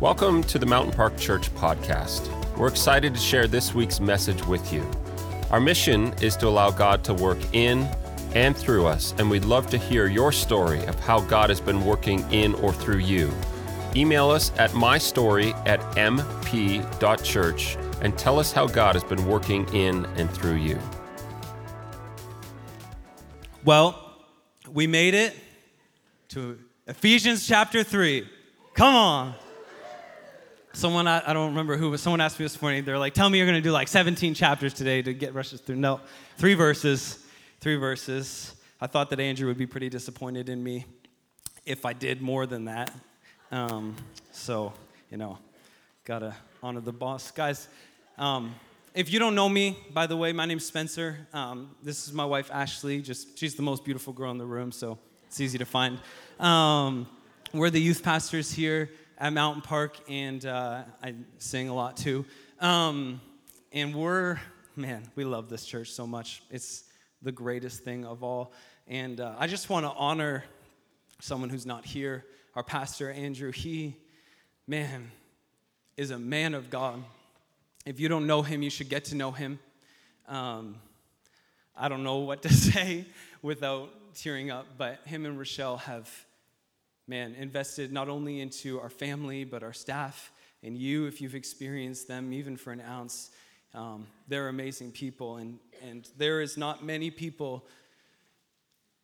Welcome to the Mountain Park Church podcast. We're excited to share this week's message with you. Our mission is to allow God to work in and through us, and we'd love to hear your story of how God has been working in or through you. Email us at mystory at mp.church and tell us how God has been working in and through you. Well, we made it to Ephesians chapter 3. Come on someone I, I, don't remember who, but someone asked me this morning. They're like, "Tell me you're going to do like 17 chapters today to get rushes through." No, three verses, three verses. I thought that Andrew would be pretty disappointed in me if I did more than that. Um, so you know, gotta honor the boss, guys. Um, if you don't know me, by the way, my name's Spencer. Um, this is my wife Ashley. Just she's the most beautiful girl in the room, so it's easy to find. Um, we're the youth pastors here at Mountain Park, and uh, I sing a lot too. Um, and we're, man, we love this church so much. It's the greatest thing of all. And uh, I just want to honor someone who's not here, our pastor, Andrew. He, man, is a man of God. If you don't know him, you should get to know him. Um, I don't know what to say without tearing up, but him and Rochelle have man, invested not only into our family, but our staff and you, if you've experienced them even for an ounce. Um, they're amazing people, and, and there is not many people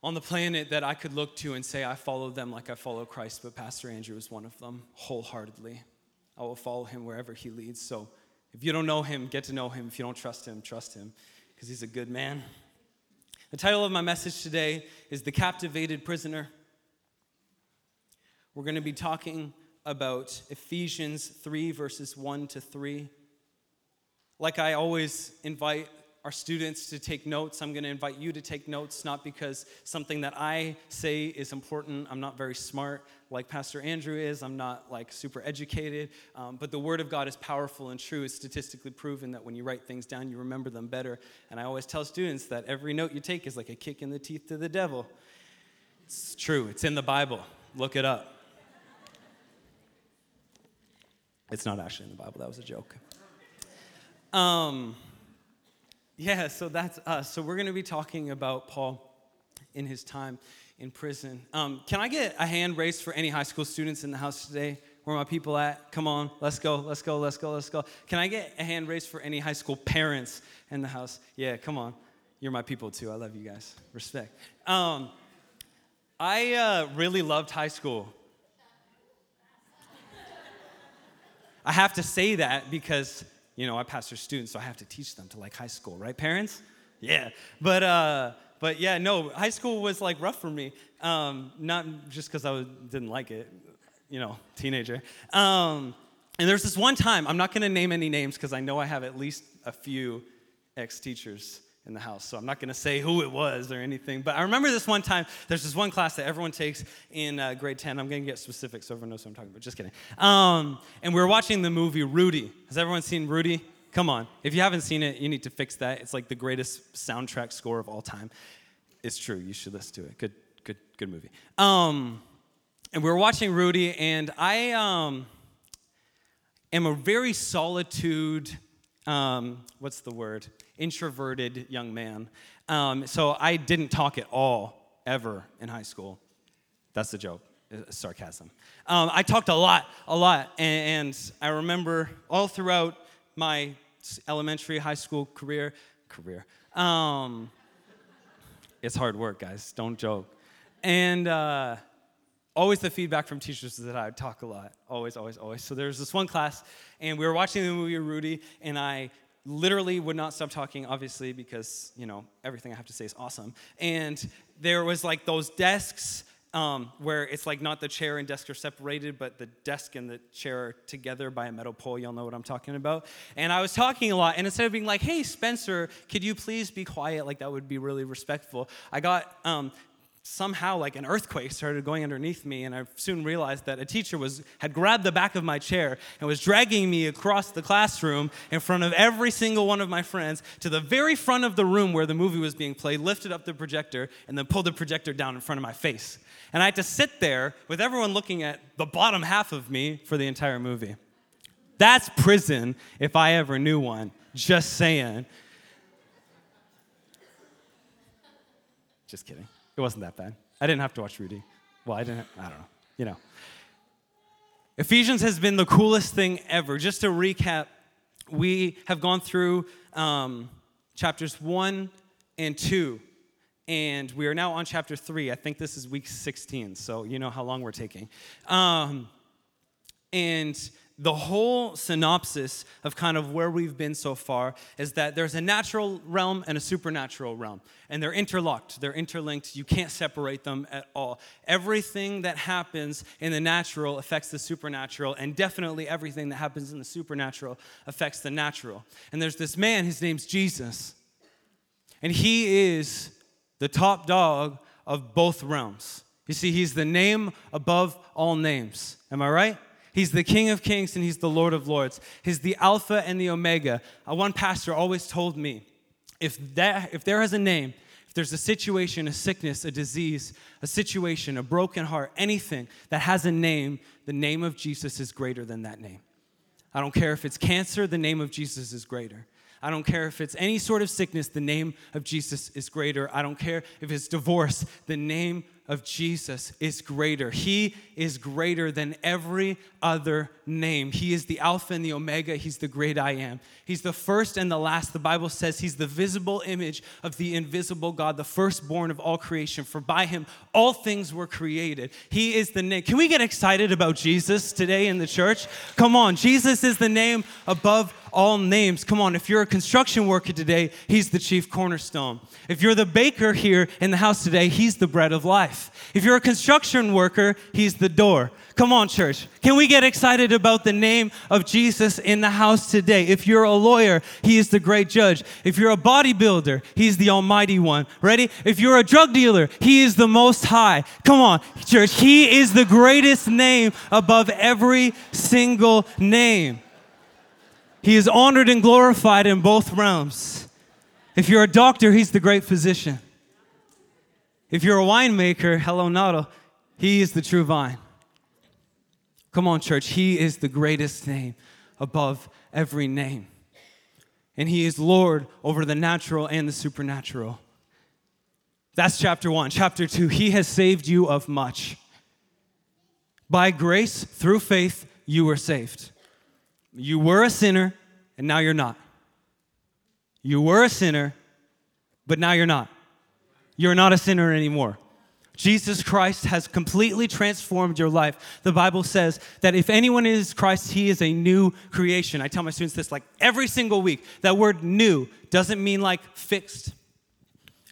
on the planet that I could look to and say, I follow them like I follow Christ, but Pastor Andrew is one of them wholeheartedly. I will follow him wherever he leads. So if you don't know him, get to know him. If you don't trust him, trust him, because he's a good man. The title of my message today is The Captivated Prisoner. We're going to be talking about Ephesians 3, verses 1 to 3. Like I always invite our students to take notes, I'm going to invite you to take notes, not because something that I say is important. I'm not very smart like Pastor Andrew is. I'm not like super educated. Um, but the Word of God is powerful and true. It's statistically proven that when you write things down, you remember them better. And I always tell students that every note you take is like a kick in the teeth to the devil. It's true, it's in the Bible. Look it up. It's not actually in the Bible, that was a joke. Um, yeah, so that's us. So we're going to be talking about Paul in his time in prison. Um, can I get a hand raised for any high school students in the house today? Where my people at? Come on, let's go, let's go, let's go, let's go. Can I get a hand raised for any high school parents in the house? Yeah, come on. You're my people too. I love you guys. Respect. Um, I uh, really loved high school. I have to say that because, you know, I pastor students, so I have to teach them to like high school, right, parents? Yeah. But, uh, but yeah, no, high school was like rough for me. Um, not just because I didn't like it, you know, teenager. Um, and there's this one time, I'm not going to name any names because I know I have at least a few ex teachers in the house. So I'm not going to say who it was or anything. But I remember this one time, there's this one class that everyone takes in uh, grade 10. I'm going to get specific so everyone knows what I'm talking about. Just kidding. Um, and we were watching the movie Rudy. Has everyone seen Rudy? Come on. If you haven't seen it, you need to fix that. It's like the greatest soundtrack score of all time. It's true. You should listen to it. Good, good, good movie. Um, and we were watching Rudy, and I um, am a very solitude um, what's the word? Introverted young man. Um, so I didn't talk at all ever in high school. That's the joke, sarcasm. Um, I talked a lot, a lot, and, and I remember all throughout my elementary, high school career, career. Um, it's hard work, guys. Don't joke. And uh, always the feedback from teachers is that I would talk a lot. Always, always, always. So there was this one class, and we were watching the movie Rudy, and I literally would not stop talking, obviously, because, you know, everything I have to say is awesome. And there was like those desks um, where it's like not the chair and desk are separated, but the desk and the chair are together by a metal pole. Y'all know what I'm talking about. And I was talking a lot, and instead of being like, "Hey, Spencer, could you please be quiet?" Like that would be really respectful. I got um, somehow like an earthquake started going underneath me and i soon realized that a teacher was had grabbed the back of my chair and was dragging me across the classroom in front of every single one of my friends to the very front of the room where the movie was being played lifted up the projector and then pulled the projector down in front of my face. And i had to sit there with everyone looking at the bottom half of me for the entire movie. That's prison if i ever knew one. Just saying. Just kidding it wasn't that bad. I didn't have to watch Rudy. Well, I didn't, I don't know. You know. Ephesians has been the coolest thing ever. Just to recap, we have gone through um, chapters one and two, and we are now on chapter three. I think this is week 16, so you know how long we're taking. Um, and the whole synopsis of kind of where we've been so far is that there's a natural realm and a supernatural realm, and they're interlocked, they're interlinked. You can't separate them at all. Everything that happens in the natural affects the supernatural, and definitely everything that happens in the supernatural affects the natural. And there's this man, his name's Jesus, and he is the top dog of both realms. You see, he's the name above all names. Am I right? He's the King of Kings and He's the Lord of Lords. He's the Alpha and the Omega. One pastor always told me if, that, if there is a name, if there's a situation, a sickness, a disease, a situation, a broken heart, anything that has a name, the name of Jesus is greater than that name. I don't care if it's cancer, the name of Jesus is greater. I don't care if it's any sort of sickness, the name of Jesus is greater. I don't care if it's divorce, the name of Jesus is greater. He is greater than every other name. He is the Alpha and the Omega. He's the great I am. He's the first and the last. The Bible says he's the visible image of the invisible God, the firstborn of all creation. For by him all things were created. He is the name. Can we get excited about Jesus today in the church? Come on, Jesus is the name above all names. Come on, if you're a construction worker today, he's the chief cornerstone. If you're the baker here in the house today, he's the bread of life. If you're a construction worker, he's the door. Come on, church. Can we get excited about the name of Jesus in the house today? If you're a lawyer, he is the great judge. If you're a bodybuilder, he's the almighty one. Ready? If you're a drug dealer, he is the most high. Come on, church. He is the greatest name above every single name. He is honored and glorified in both realms. If you're a doctor, he's the great physician. If you're a winemaker, hello, Nado, he is the true vine. Come on, church, he is the greatest name above every name. And he is Lord over the natural and the supernatural. That's chapter one. Chapter two, he has saved you of much. By grace, through faith, you were saved. You were a sinner, and now you're not. You were a sinner, but now you're not. You're not a sinner anymore. Jesus Christ has completely transformed your life. The Bible says that if anyone is Christ, he is a new creation. I tell my students this like every single week. That word new doesn't mean like fixed,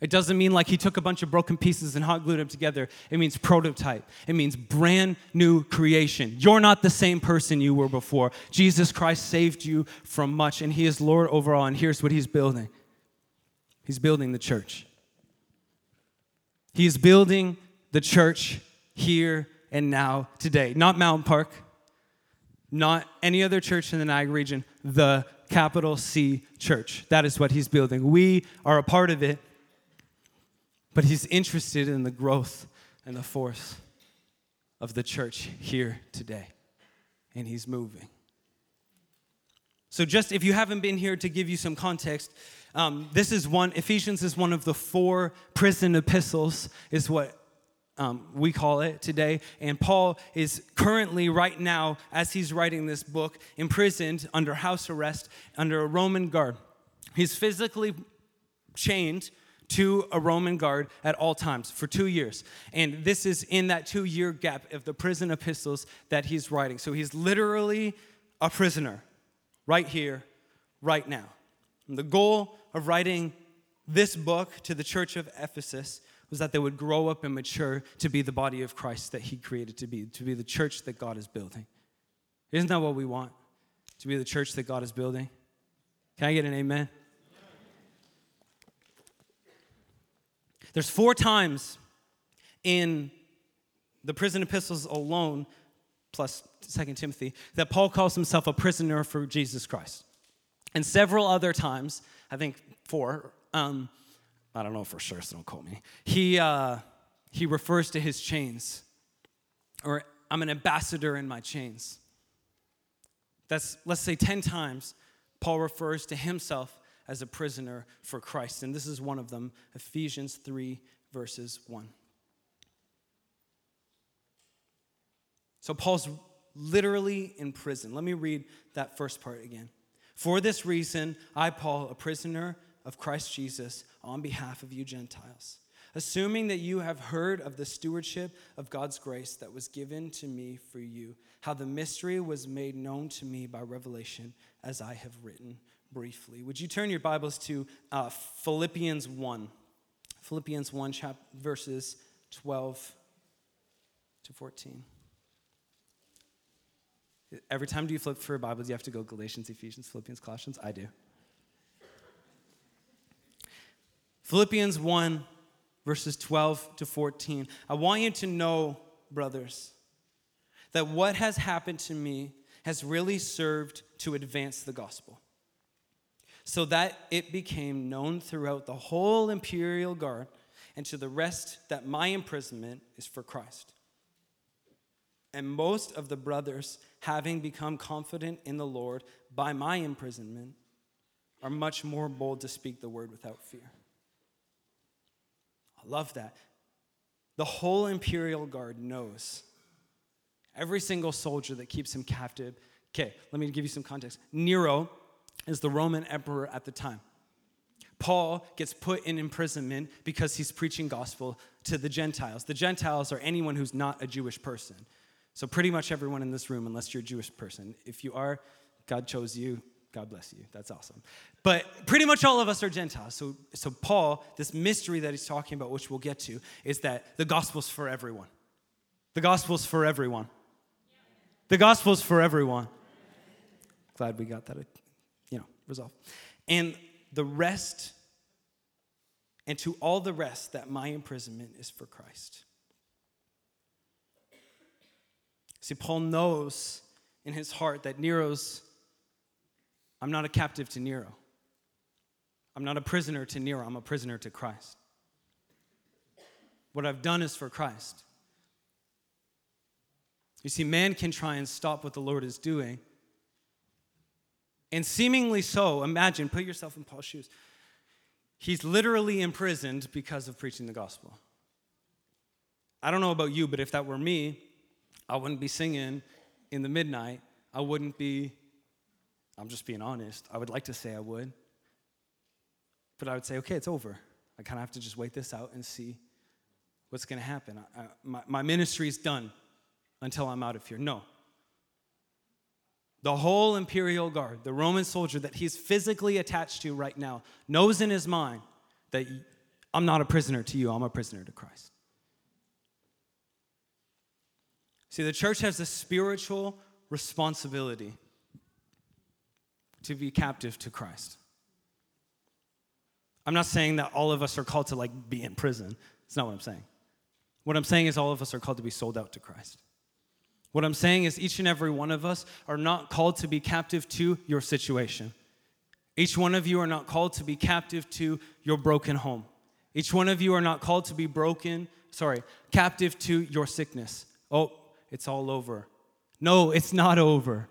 it doesn't mean like he took a bunch of broken pieces and hot glued them together. It means prototype. It means brand new creation. You're not the same person you were before. Jesus Christ saved you from much, and he is Lord over all. And here's what he's building He's building the church. He is building the church here and now today. Not Mountain Park, not any other church in the Niagara region, the capital C church. That is what he's building. We are a part of it but he's interested in the growth and the force of the church here today. And he's moving. So, just if you haven't been here to give you some context, um, this is one, Ephesians is one of the four prison epistles, is what um, we call it today. And Paul is currently, right now, as he's writing this book, imprisoned under house arrest under a Roman guard. He's physically chained to a Roman guard at all times for two years. And this is in that two year gap of the prison epistles that he's writing. So he's literally a prisoner right here, right now. And the goal of writing this book to the church of Ephesus was that they would grow up and mature to be the body of Christ that he created to be, to be the church that God is building. Isn't that what we want? To be the church that God is building? Can I get an amen? There's four times in the prison epistles alone, plus 2 Timothy, that Paul calls himself a prisoner for Jesus Christ. And several other times, I think four, um, I don't know for sure, so don't quote me, he, uh, he refers to his chains, or I'm an ambassador in my chains. That's, let's say, 10 times, Paul refers to himself as a prisoner for Christ. And this is one of them Ephesians 3, verses 1. So Paul's literally in prison. Let me read that first part again. For this reason, I, Paul, a prisoner of Christ Jesus, on behalf of you Gentiles, assuming that you have heard of the stewardship of God's grace that was given to me for you, how the mystery was made known to me by revelation, as I have written briefly. Would you turn your Bibles to uh, Philippians 1? Philippians 1, chap- verses 12 to 14. Every time do you flip for Bibles, you have to go Galatians, Ephesians, Philippians, Colossians? I do. Philippians 1, verses 12 to 14. I want you to know, brothers, that what has happened to me has really served to advance the gospel, so that it became known throughout the whole imperial guard and to the rest that my imprisonment is for Christ. And most of the brothers, having become confident in the Lord by my imprisonment, are much more bold to speak the word without fear. I love that. The whole imperial guard knows. Every single soldier that keeps him captive. Okay, let me give you some context. Nero is the Roman emperor at the time. Paul gets put in imprisonment because he's preaching gospel to the Gentiles. The Gentiles are anyone who's not a Jewish person. So, pretty much everyone in this room, unless you're a Jewish person. If you are, God chose you. God bless you. That's awesome. But pretty much all of us are Gentiles. So, so Paul, this mystery that he's talking about, which we'll get to, is that the gospel's for everyone. The gospel's for everyone. The gospel's for everyone. Glad we got that, resolved. And the rest, and to all the rest, that my imprisonment is for Christ. See, Paul knows in his heart that Nero's, I'm not a captive to Nero. I'm not a prisoner to Nero, I'm a prisoner to Christ. What I've done is for Christ. You see, man can try and stop what the Lord is doing. And seemingly so, imagine, put yourself in Paul's shoes. He's literally imprisoned because of preaching the gospel. I don't know about you, but if that were me, I wouldn't be singing in the midnight. I wouldn't be, I'm just being honest. I would like to say I would. But I would say, okay, it's over. I kind of have to just wait this out and see what's going to happen. I, I, my, my ministry is done until I'm out of here. No. The whole imperial guard, the Roman soldier that he's physically attached to right now, knows in his mind that I'm not a prisoner to you, I'm a prisoner to Christ. See, the church has a spiritual responsibility to be captive to Christ. I'm not saying that all of us are called to like be in prison. It's not what I'm saying. What I'm saying is all of us are called to be sold out to Christ. What I'm saying is each and every one of us are not called to be captive to your situation. Each one of you are not called to be captive to your broken home. Each one of you are not called to be broken, sorry, captive to your sickness. Oh, it's all over. No, it's not over.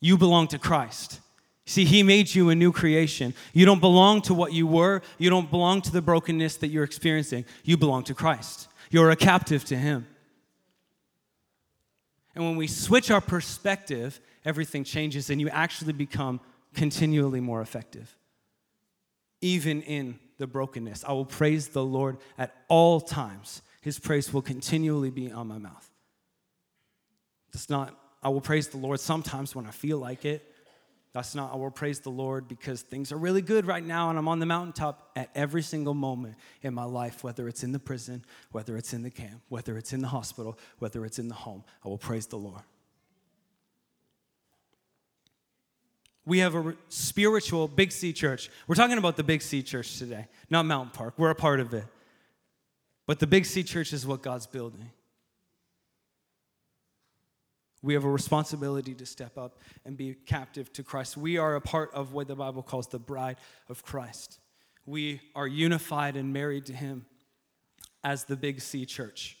You belong to Christ. See, He made you a new creation. You don't belong to what you were, you don't belong to the brokenness that you're experiencing. You belong to Christ. You're a captive to Him. And when we switch our perspective, everything changes and you actually become continually more effective, even in the brokenness. I will praise the Lord at all times. His praise will continually be on my mouth. It's not, I will praise the Lord sometimes when I feel like it. That's not, I will praise the Lord because things are really good right now and I'm on the mountaintop at every single moment in my life, whether it's in the prison, whether it's in the camp, whether it's in the hospital, whether it's in the home. I will praise the Lord. We have a spiritual Big C church. We're talking about the Big C church today, not Mountain Park. We're a part of it. But the Big C church is what God's building. We have a responsibility to step up and be captive to Christ. We are a part of what the Bible calls the bride of Christ. We are unified and married to Him as the Big C church.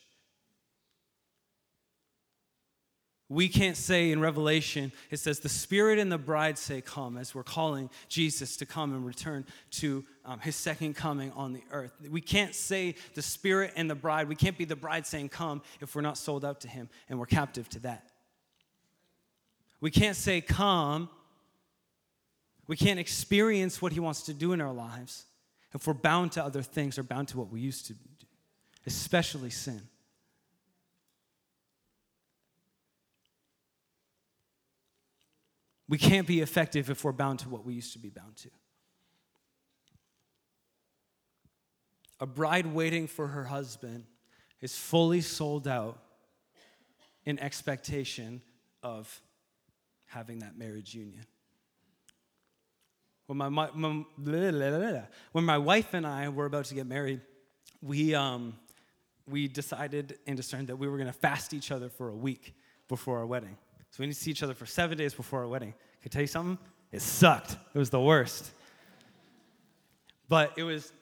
We can't say in Revelation, it says, the Spirit and the bride say, Come, as we're calling Jesus to come and return to um, his second coming on the earth. We can't say the Spirit and the bride, we can't be the bride saying, Come, if we're not sold out to him and we're captive to that. We can't say, Come. We can't experience what he wants to do in our lives if we're bound to other things or bound to what we used to do, especially sin. We can't be effective if we're bound to what we used to be bound to. A bride waiting for her husband is fully sold out in expectation of having that marriage union. When my, my, when my wife and I were about to get married, we, um, we decided and discerned that we were going to fast each other for a week before our wedding. So we to see each other for seven days before our wedding. Can I tell you something? It sucked. It was the worst. But it was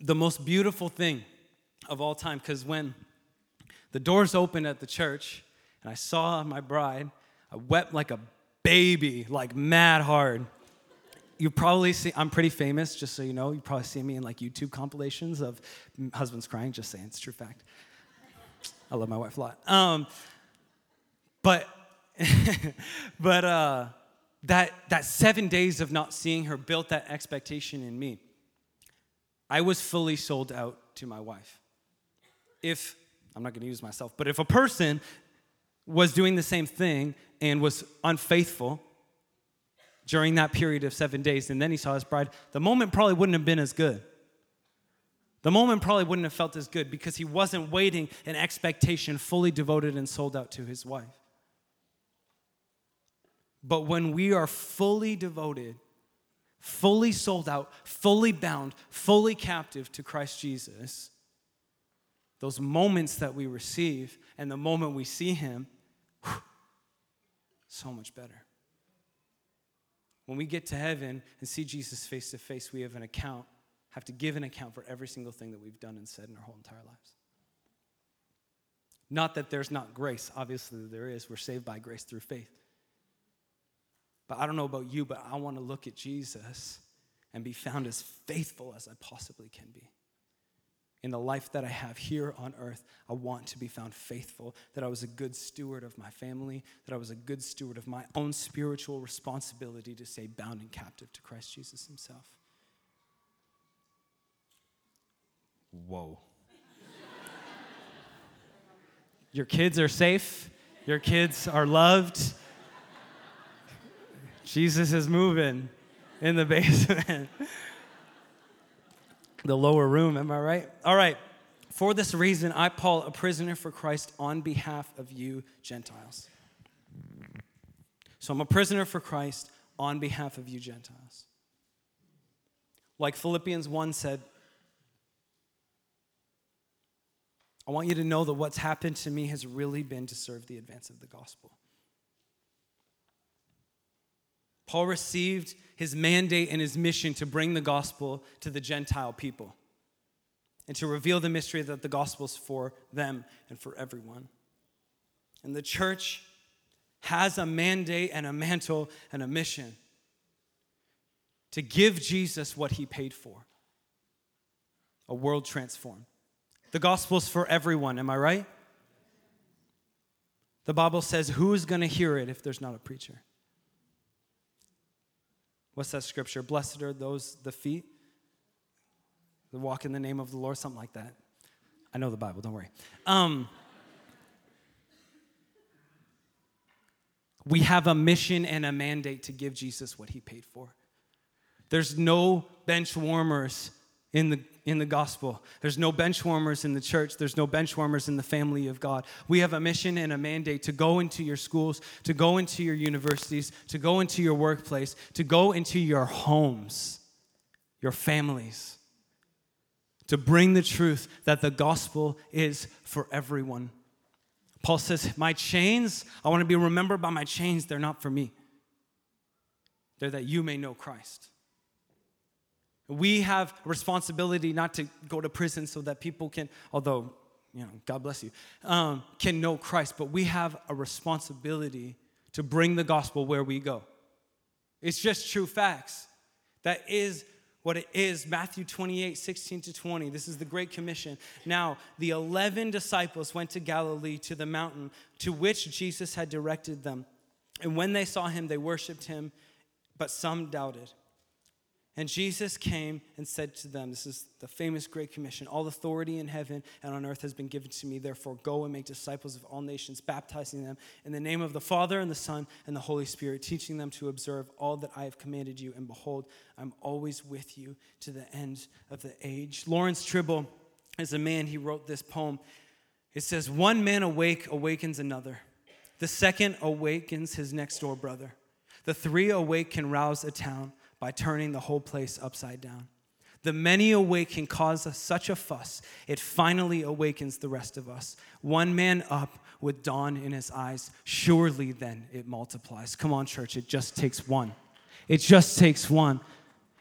the most beautiful thing of all time because when the doors opened at the church and I saw my bride, I wept like a baby, like mad hard. You probably see, I'm pretty famous, just so you know. You probably see me in like YouTube compilations of husbands crying, just saying, it's true fact. I love my wife a lot. Um, but but uh, that that seven days of not seeing her built that expectation in me. I was fully sold out to my wife. If I'm not to use myself, but if a person was doing the same thing and was unfaithful during that period of seven days, and then he saw his bride, the moment probably wouldn't have been as good. The moment probably wouldn't have felt as good because he wasn't waiting in expectation, fully devoted and sold out to his wife. But when we are fully devoted, fully sold out, fully bound, fully captive to Christ Jesus, those moments that we receive and the moment we see Him, so much better. When we get to heaven and see Jesus face to face, we have an account, have to give an account for every single thing that we've done and said in our whole entire lives. Not that there's not grace, obviously there is. We're saved by grace through faith. But I don't know about you, but I want to look at Jesus and be found as faithful as I possibly can be. In the life that I have here on earth, I want to be found faithful, that I was a good steward of my family, that I was a good steward of my own spiritual responsibility to stay bound and captive to Christ Jesus Himself. Whoa. Your kids are safe, your kids are loved. Jesus is moving in the basement. The lower room, am I right? All right. For this reason, I, Paul, a prisoner for Christ, on behalf of you, Gentiles. So I'm a prisoner for Christ on behalf of you, Gentiles. Like Philippians 1 said, I want you to know that what's happened to me has really been to serve the advance of the gospel. Paul received his mandate and his mission to bring the gospel to the Gentile people and to reveal the mystery that the gospel is for them and for everyone. And the church has a mandate and a mantle and a mission to give Jesus what he paid for a world transformed. The gospel is for everyone, am I right? The Bible says, Who's going to hear it if there's not a preacher? What's that scripture? Blessed are those, the feet that walk in the name of the Lord, something like that. I know the Bible, don't worry. Um, we have a mission and a mandate to give Jesus what he paid for. There's no bench warmers in the, in the gospel. There's no bench warmers in the church. There's no bench warmers in the family of God. We have a mission and a mandate to go into your schools, to go into your universities, to go into your workplace, to go into your homes, your families, to bring the truth that the gospel is for everyone. Paul says, My chains, I want to be remembered by my chains, they're not for me. They're that you may know Christ. We have responsibility not to go to prison so that people can, although, you know, God bless you, um, can know Christ, but we have a responsibility to bring the gospel where we go. It's just true facts. That is what it is. Matthew 28, 16 to 20. This is the Great Commission. Now, the 11 disciples went to Galilee to the mountain to which Jesus had directed them. And when they saw him, they worshiped him, but some doubted. And Jesus came and said to them, This is the famous Great Commission All authority in heaven and on earth has been given to me. Therefore, go and make disciples of all nations, baptizing them in the name of the Father and the Son and the Holy Spirit, teaching them to observe all that I have commanded you. And behold, I'm always with you to the end of the age. Lawrence Tribble is a man, he wrote this poem. It says, One man awake awakens another, the second awakens his next door brother, the three awake can rouse a town by turning the whole place upside down. The many awake can cause us such a fuss, it finally awakens the rest of us. One man up with dawn in his eyes, surely then it multiplies. Come on, church, it just takes one. It just takes one.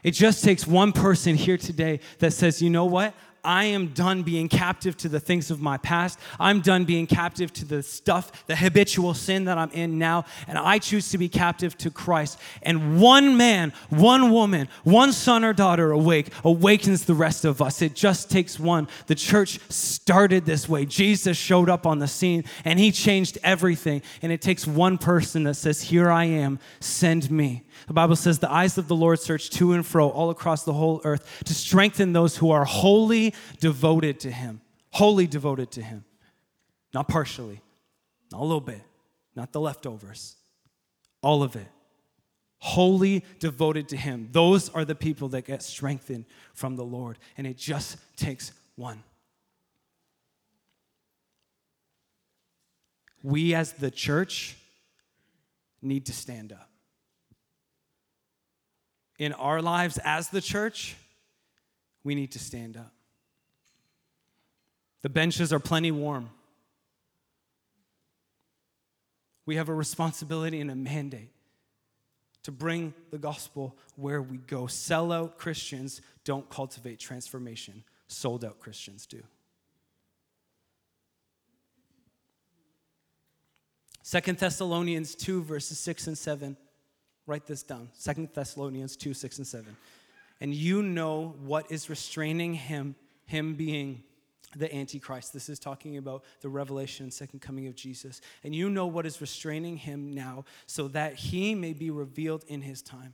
It just takes one person here today that says, you know what? I am done being captive to the things of my past. I'm done being captive to the stuff, the habitual sin that I'm in now, and I choose to be captive to Christ. And one man, one woman, one son or daughter awake awakens the rest of us. It just takes one. The church started this way. Jesus showed up on the scene and he changed everything. And it takes one person that says, Here I am, send me. The Bible says, The eyes of the Lord search to and fro all across the whole earth to strengthen those who are wholly devoted to Him. Wholly devoted to Him. Not partially, not a little bit, not the leftovers, all of it. Wholly devoted to Him. Those are the people that get strengthened from the Lord. And it just takes one. We as the church need to stand up in our lives as the church, we need to stand up. The benches are plenty warm. We have a responsibility and a mandate to bring the gospel where we go. Sellout Christians don't cultivate transformation, sold out Christians do. Second Thessalonians 2, verses 6 and 7. Write this down Second Thessalonians 2 6 and 7. And you know what is restraining him, him being the Antichrist. This is talking about the revelation and second coming of Jesus. And you know what is restraining him now, so that he may be revealed in his time.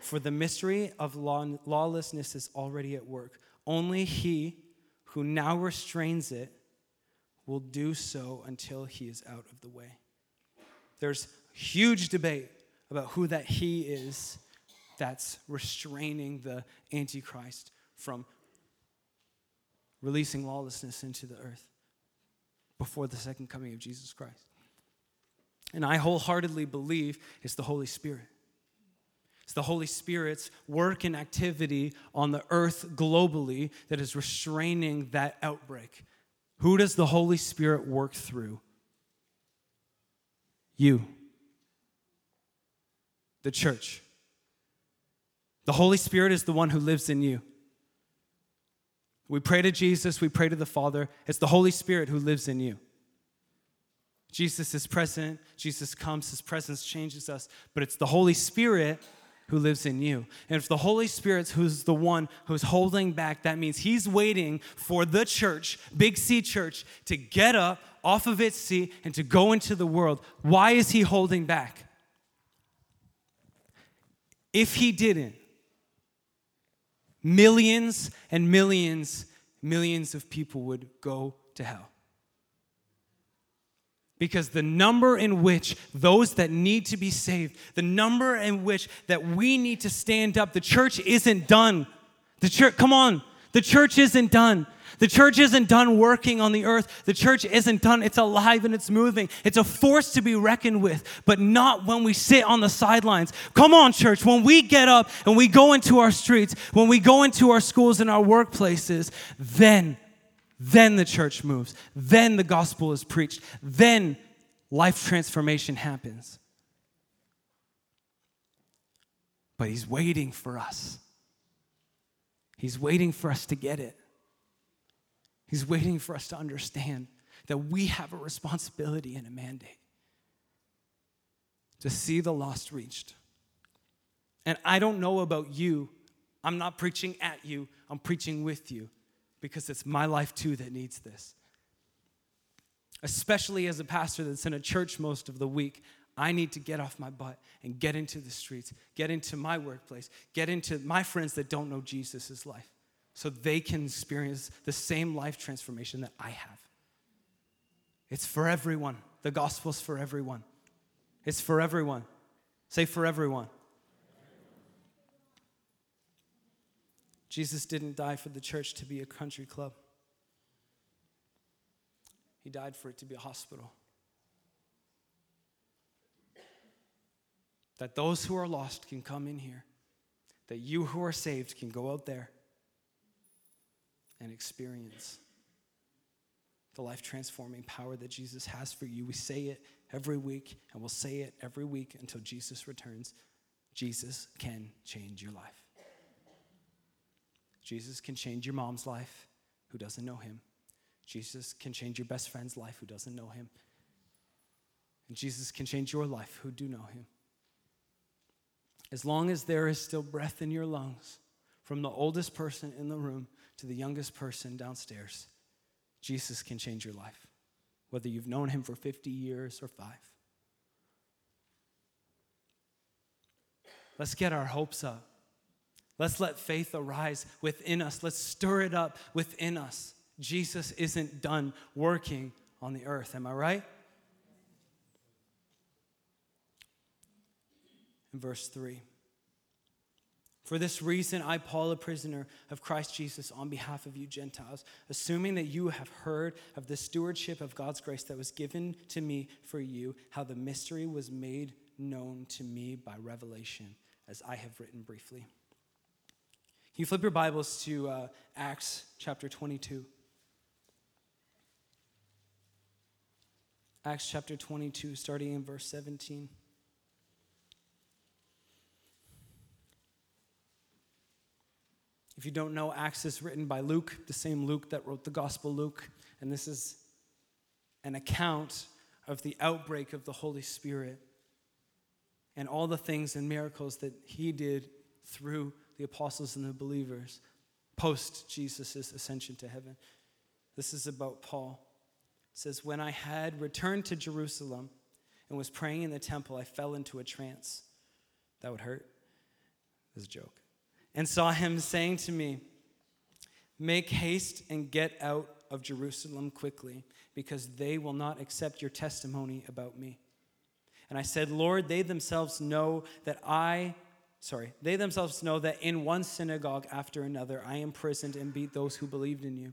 For the mystery of law, lawlessness is already at work. Only he who now restrains it will do so until he is out of the way. There's huge debate about who that he is that's restraining the Antichrist from releasing lawlessness into the earth before the second coming of Jesus Christ. And I wholeheartedly believe it's the Holy Spirit. It's the Holy Spirit's work and activity on the earth globally that is restraining that outbreak. Who does the Holy Spirit work through? You the church. The Holy Spirit is the one who lives in you. We pray to Jesus, we pray to the Father. It's the Holy Spirit who lives in you. Jesus is present, Jesus comes, his presence changes us, but it's the Holy Spirit who lives in you. And if the Holy Spirit who's the one who's holding back, that means he's waiting for the church, Big C church, to get up off of its seat and to go into the world. Why is he holding back? If he didn't, millions and millions, millions of people would go to hell. Because the number in which those that need to be saved, the number in which that we need to stand up, the church isn't done. The church, come on, The church isn't done. The church isn't done working on the earth. The church isn't done. It's alive and it's moving. It's a force to be reckoned with, but not when we sit on the sidelines. Come on, church. When we get up and we go into our streets, when we go into our schools and our workplaces, then, then the church moves. Then the gospel is preached. Then life transformation happens. But he's waiting for us. He's waiting for us to get it. He's waiting for us to understand that we have a responsibility and a mandate to see the lost reached. And I don't know about you. I'm not preaching at you, I'm preaching with you because it's my life too that needs this. Especially as a pastor that's in a church most of the week, I need to get off my butt and get into the streets, get into my workplace, get into my friends that don't know Jesus' life so they can experience the same life transformation that I have. It's for everyone. The gospel's for everyone. It's for everyone. Say, for everyone. Jesus didn't die for the church to be a country club, He died for it to be a hospital. That those who are lost can come in here, that you who are saved can go out there and experience the life transforming power that Jesus has for you. We say it every week, and we'll say it every week until Jesus returns. Jesus can change your life. Jesus can change your mom's life who doesn't know him. Jesus can change your best friend's life who doesn't know him. And Jesus can change your life who do know him. As long as there is still breath in your lungs, from the oldest person in the room to the youngest person downstairs, Jesus can change your life, whether you've known him for 50 years or five. Let's get our hopes up. Let's let faith arise within us. Let's stir it up within us. Jesus isn't done working on the earth. Am I right? In verse 3. For this reason, I, Paul, a prisoner of Christ Jesus, on behalf of you Gentiles, assuming that you have heard of the stewardship of God's grace that was given to me for you, how the mystery was made known to me by revelation, as I have written briefly. Can you flip your Bibles to uh, Acts chapter 22? Acts chapter 22, starting in verse 17. If you don't know, Acts is written by Luke, the same Luke that wrote the Gospel Luke. And this is an account of the outbreak of the Holy Spirit and all the things and miracles that he did through the apostles and the believers post Jesus' ascension to heaven. This is about Paul. It says, When I had returned to Jerusalem and was praying in the temple, I fell into a trance. That would hurt. It was a joke and saw him saying to me, Make haste and get out of Jerusalem quickly, because they will not accept your testimony about me. And I said, Lord, they themselves know that I, sorry, they themselves know that in one synagogue after another I imprisoned and beat those who believed in you.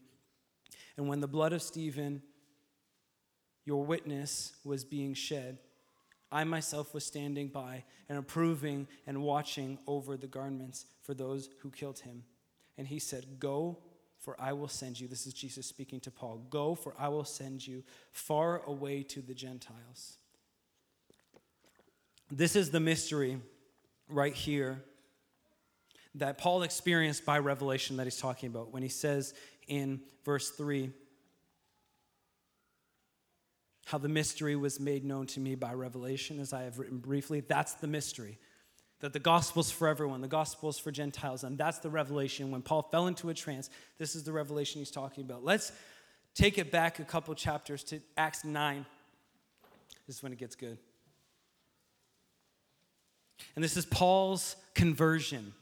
And when the blood of Stephen, your witness, was being shed, I myself was standing by and approving and watching over the garments for those who killed him. And he said, Go, for I will send you. This is Jesus speaking to Paul. Go, for I will send you far away to the Gentiles. This is the mystery right here that Paul experienced by revelation that he's talking about when he says in verse 3 how the mystery was made known to me by revelation, as I have written briefly. That's the mystery. That the gospel's for everyone, the gospel's for Gentiles, and that's the revelation. When Paul fell into a trance, this is the revelation he's talking about. Let's take it back a couple chapters to Acts 9. This is when it gets good. And this is Paul's conversion,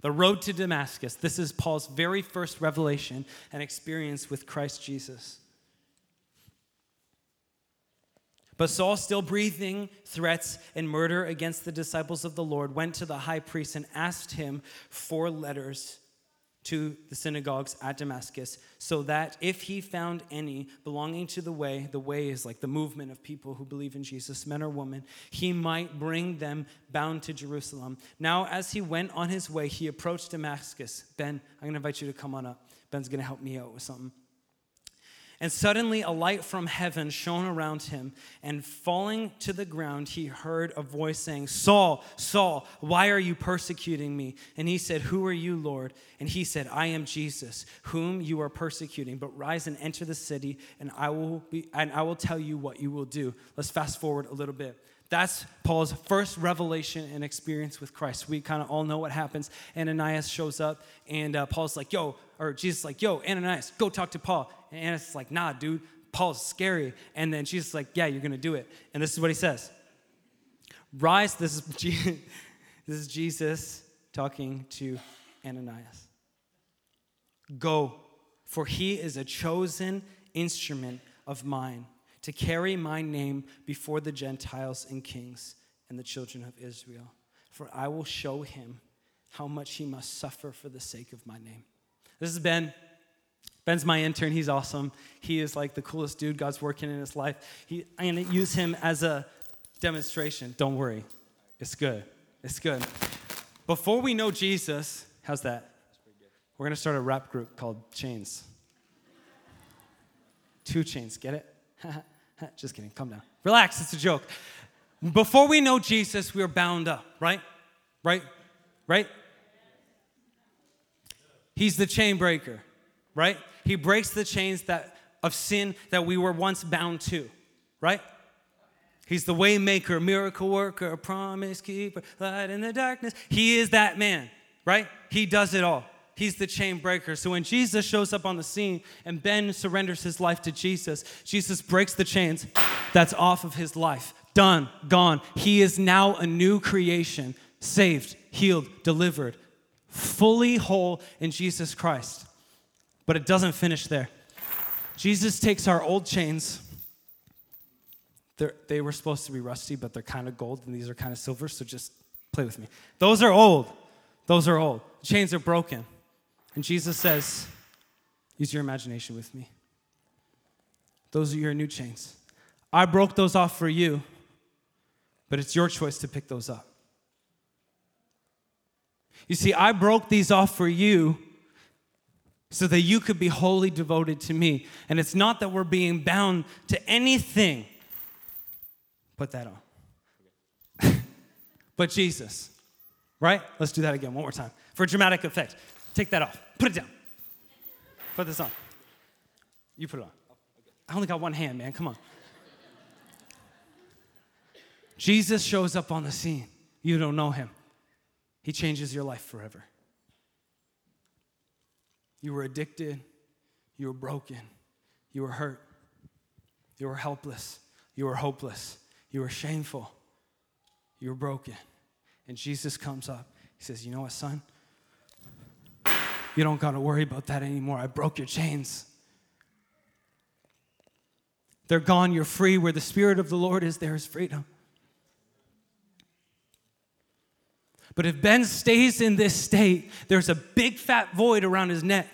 the road to Damascus. This is Paul's very first revelation and experience with Christ Jesus. But Saul, still breathing threats and murder against the disciples of the Lord, went to the high priest and asked him for letters to the synagogues at Damascus, so that if he found any belonging to the way, the way is like the movement of people who believe in Jesus, men or women, he might bring them bound to Jerusalem. Now, as he went on his way, he approached Damascus. Ben, I'm gonna invite you to come on up. Ben's gonna help me out with something. And suddenly a light from heaven shone around him, and falling to the ground, he heard a voice saying, Saul, Saul, why are you persecuting me? And he said, Who are you, Lord? And he said, I am Jesus, whom you are persecuting. But rise and enter the city, and I will be and I will tell you what you will do. Let's fast forward a little bit. That's Paul's first revelation and experience with Christ. We kind of all know what happens. Ananias shows up, and uh, Paul's like, Yo, or Jesus like, Yo, Ananias, go talk to Paul. And Ananias is like, Nah, dude, Paul's scary. And then Jesus like, Yeah, you're gonna do it. And this is what he says Rise, this is, this is Jesus talking to Ananias. Go, for he is a chosen instrument of mine to carry my name before the Gentiles and kings and the children of Israel. For I will show him how much he must suffer for the sake of my name. This is Ben. Ben's my intern. He's awesome. He is like the coolest dude God's working in his life. He, I'm going to use him as a demonstration. Don't worry. It's good. It's good. Before we know Jesus, how's that? We're going to start a rap group called Chains. Two chains, get it? Just kidding, calm down. Relax, it's a joke. Before we know Jesus, we are bound up, right? Right? Right? He's the chain breaker, right? He breaks the chains that of sin that we were once bound to, right? He's the way maker, miracle worker, promise keeper, light in the darkness. He is that man, right? He does it all. He's the chain breaker. So when Jesus shows up on the scene and Ben surrenders his life to Jesus, Jesus breaks the chains that's off of his life. Done, gone. He is now a new creation, saved, healed, delivered, fully whole in Jesus Christ. But it doesn't finish there. Jesus takes our old chains. They're, they were supposed to be rusty, but they're kind of gold, and these are kind of silver, so just play with me. Those are old. Those are old. Chains are broken. And Jesus says, Use your imagination with me. Those are your new chains. I broke those off for you, but it's your choice to pick those up. You see, I broke these off for you so that you could be wholly devoted to me. And it's not that we're being bound to anything. Put that on. but Jesus, right? Let's do that again one more time for dramatic effect. Take that off. Put it down. Put this on. You put it on. I only got one hand, man. Come on. Jesus shows up on the scene. You don't know him. He changes your life forever. You were addicted. You were broken. You were hurt. You were helpless. You were hopeless. You were shameful. You were broken. And Jesus comes up. He says, You know what, son? You don't got to worry about that anymore. I broke your chains. They're gone. You're free. Where the Spirit of the Lord is, there is freedom. But if Ben stays in this state, there's a big fat void around his neck.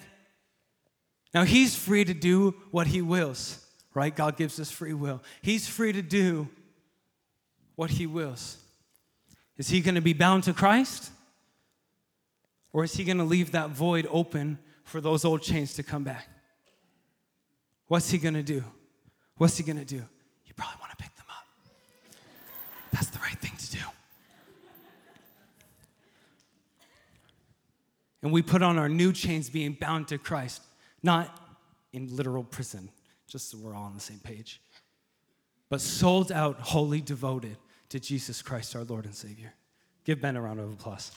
Now he's free to do what he wills, right? God gives us free will. He's free to do what he wills. Is he going to be bound to Christ? Or is he going to leave that void open for those old chains to come back? What's he going to do? What's he going to do? You probably want to pick them up. That's the right thing to do. And we put on our new chains being bound to Christ, not in literal prison, just so we're all on the same page, but sold out, wholly devoted to Jesus Christ, our Lord and Savior. Give Ben a round of applause.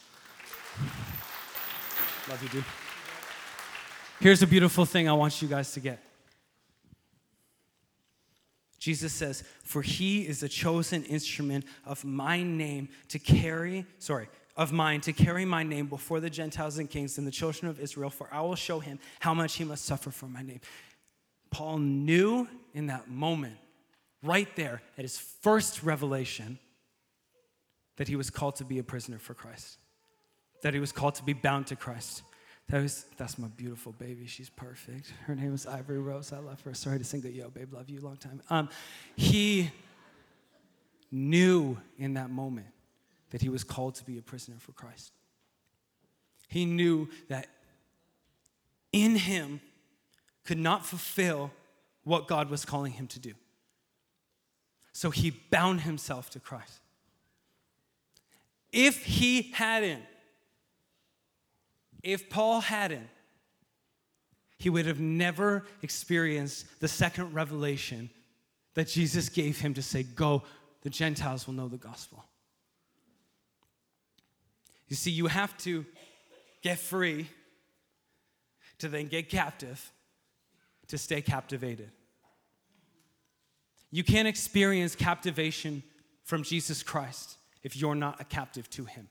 Love you, dude. Here's a beautiful thing I want you guys to get. Jesus says, For he is a chosen instrument of my name to carry, sorry, of mine to carry my name before the Gentiles and kings and the children of Israel, for I will show him how much he must suffer for my name. Paul knew in that moment, right there, at his first revelation, that he was called to be a prisoner for Christ that he was called to be bound to Christ, That was, that's my beautiful baby. She's perfect. Her name is Ivory Rose. I love her. Sorry to sing the yo, babe, love you, long time. Um, he knew in that moment that he was called to be a prisoner for Christ. He knew that in him could not fulfill what God was calling him to do. So he bound himself to Christ. If he hadn't, if Paul hadn't, he would have never experienced the second revelation that Jesus gave him to say, Go, the Gentiles will know the gospel. You see, you have to get free to then get captive to stay captivated. You can't experience captivation from Jesus Christ if you're not a captive to Him.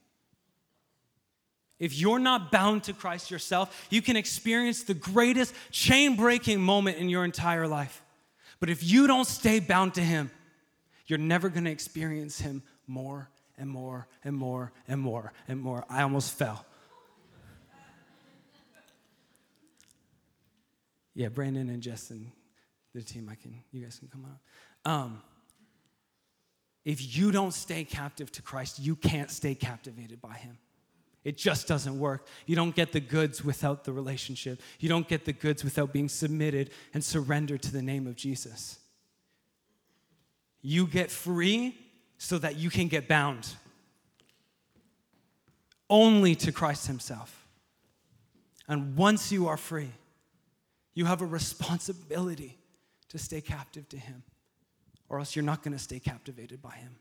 If you're not bound to Christ yourself, you can experience the greatest chain breaking moment in your entire life. But if you don't stay bound to Him, you're never going to experience Him more and more and more and more and more. I almost fell. Yeah, Brandon and Justin, the team, I can, you guys can come up. Um, if you don't stay captive to Christ, you can't stay captivated by Him. It just doesn't work. You don't get the goods without the relationship. You don't get the goods without being submitted and surrendered to the name of Jesus. You get free so that you can get bound only to Christ Himself. And once you are free, you have a responsibility to stay captive to Him, or else you're not going to stay captivated by Him.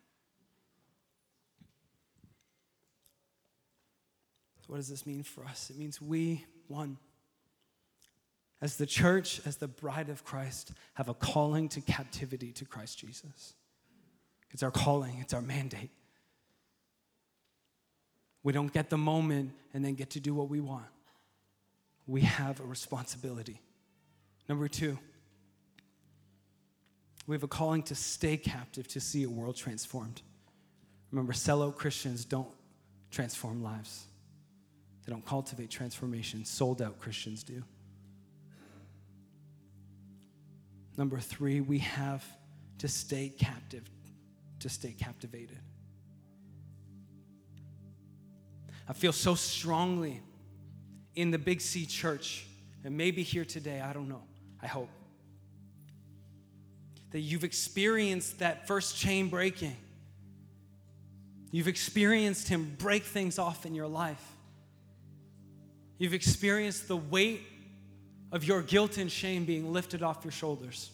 So, what does this mean for us? It means we, one, as the church, as the bride of Christ, have a calling to captivity to Christ Jesus. It's our calling, it's our mandate. We don't get the moment and then get to do what we want. We have a responsibility. Number two, we have a calling to stay captive to see a world transformed. Remember, sellout Christians don't transform lives, they don't cultivate transformation. Sold out Christians do. Number three, we have to stay captive, to stay captivated. I feel so strongly in the Big C church, and maybe here today, I don't know I hope. That you've experienced that first chain breaking. You've experienced Him break things off in your life. You've experienced the weight of your guilt and shame being lifted off your shoulders.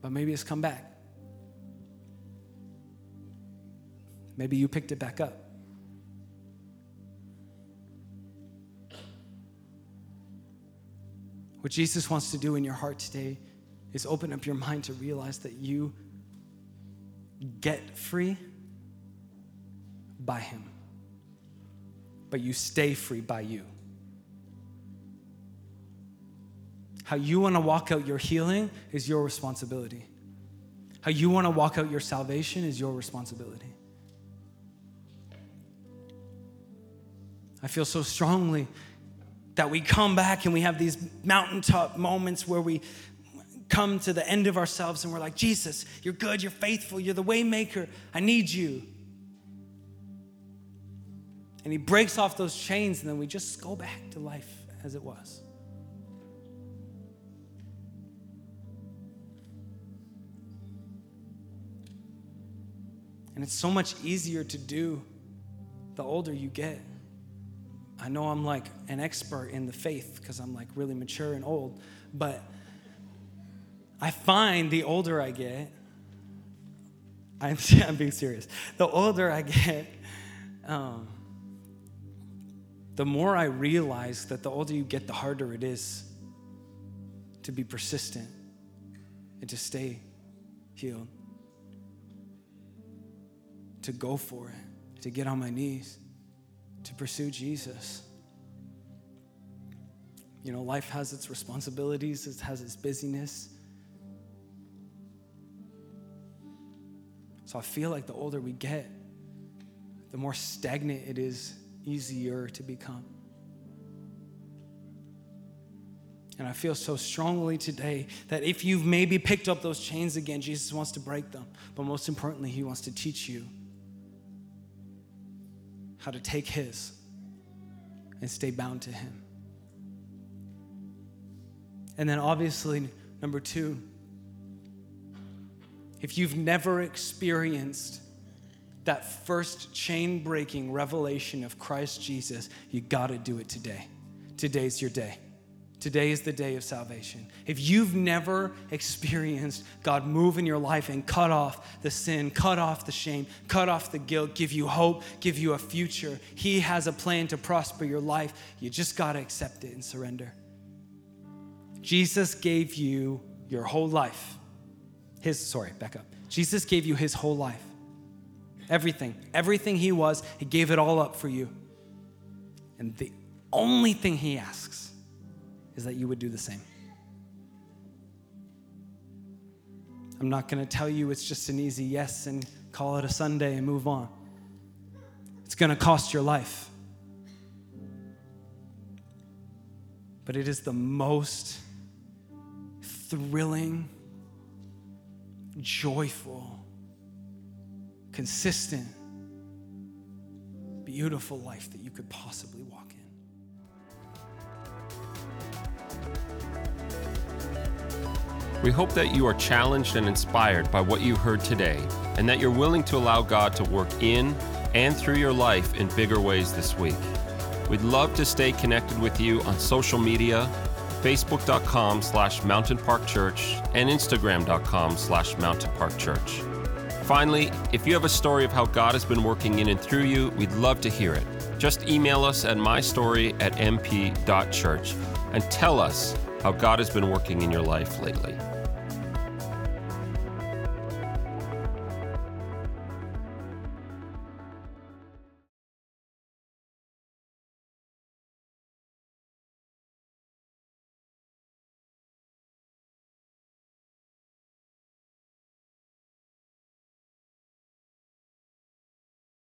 But maybe it's come back. Maybe you picked it back up. What Jesus wants to do in your heart today is open up your mind to realize that you get free by Him, but you stay free by you. How you want to walk out your healing is your responsibility. How you want to walk out your salvation is your responsibility. I feel so strongly that we come back and we have these mountaintop moments where we come to the end of ourselves and we're like, Jesus, you're good, you're faithful, you're the waymaker, I need you. And he breaks off those chains, and then we just go back to life as it was. And it's so much easier to do the older you get. I know I'm like an expert in the faith because I'm like really mature and old, but I find the older I get, I'm, I'm being serious, the older I get, um, the more I realize that the older you get, the harder it is to be persistent and to stay healed, to go for it, to get on my knees to pursue Jesus. You know, life has its responsibilities, it has its busyness. So I feel like the older we get, the more stagnant it is easier to become. And I feel so strongly today that if you've maybe picked up those chains again, Jesus wants to break them. But most importantly, He wants to teach you how to take His and stay bound to Him. And then, obviously, number two, if you've never experienced that first chain breaking revelation of Christ Jesus, you got to do it today. Today's your day. Today is the day of salvation. If you've never experienced God move in your life and cut off the sin, cut off the shame, cut off the guilt, give you hope, give you a future, He has a plan to prosper your life. You just got to accept it and surrender. Jesus gave you your whole life. His, sorry, back up. Jesus gave you His whole life. Everything, everything He was, He gave it all up for you. And the only thing He asks is that you would do the same. I'm not going to tell you it's just an easy yes and call it a Sunday and move on. It's going to cost your life. But it is the most thrilling, joyful, consistent, beautiful life that you could possibly walk. In. We hope that you are challenged and inspired by what you heard today, and that you're willing to allow God to work in and through your life in bigger ways this week. We'd love to stay connected with you on social media, facebook.com slash Mountain Park Church and instagram.com slash Mountain Park Church. Finally, if you have a story of how God has been working in and through you, we'd love to hear it. Just email us at mystory at mp.church and tell us how God has been working in your life lately.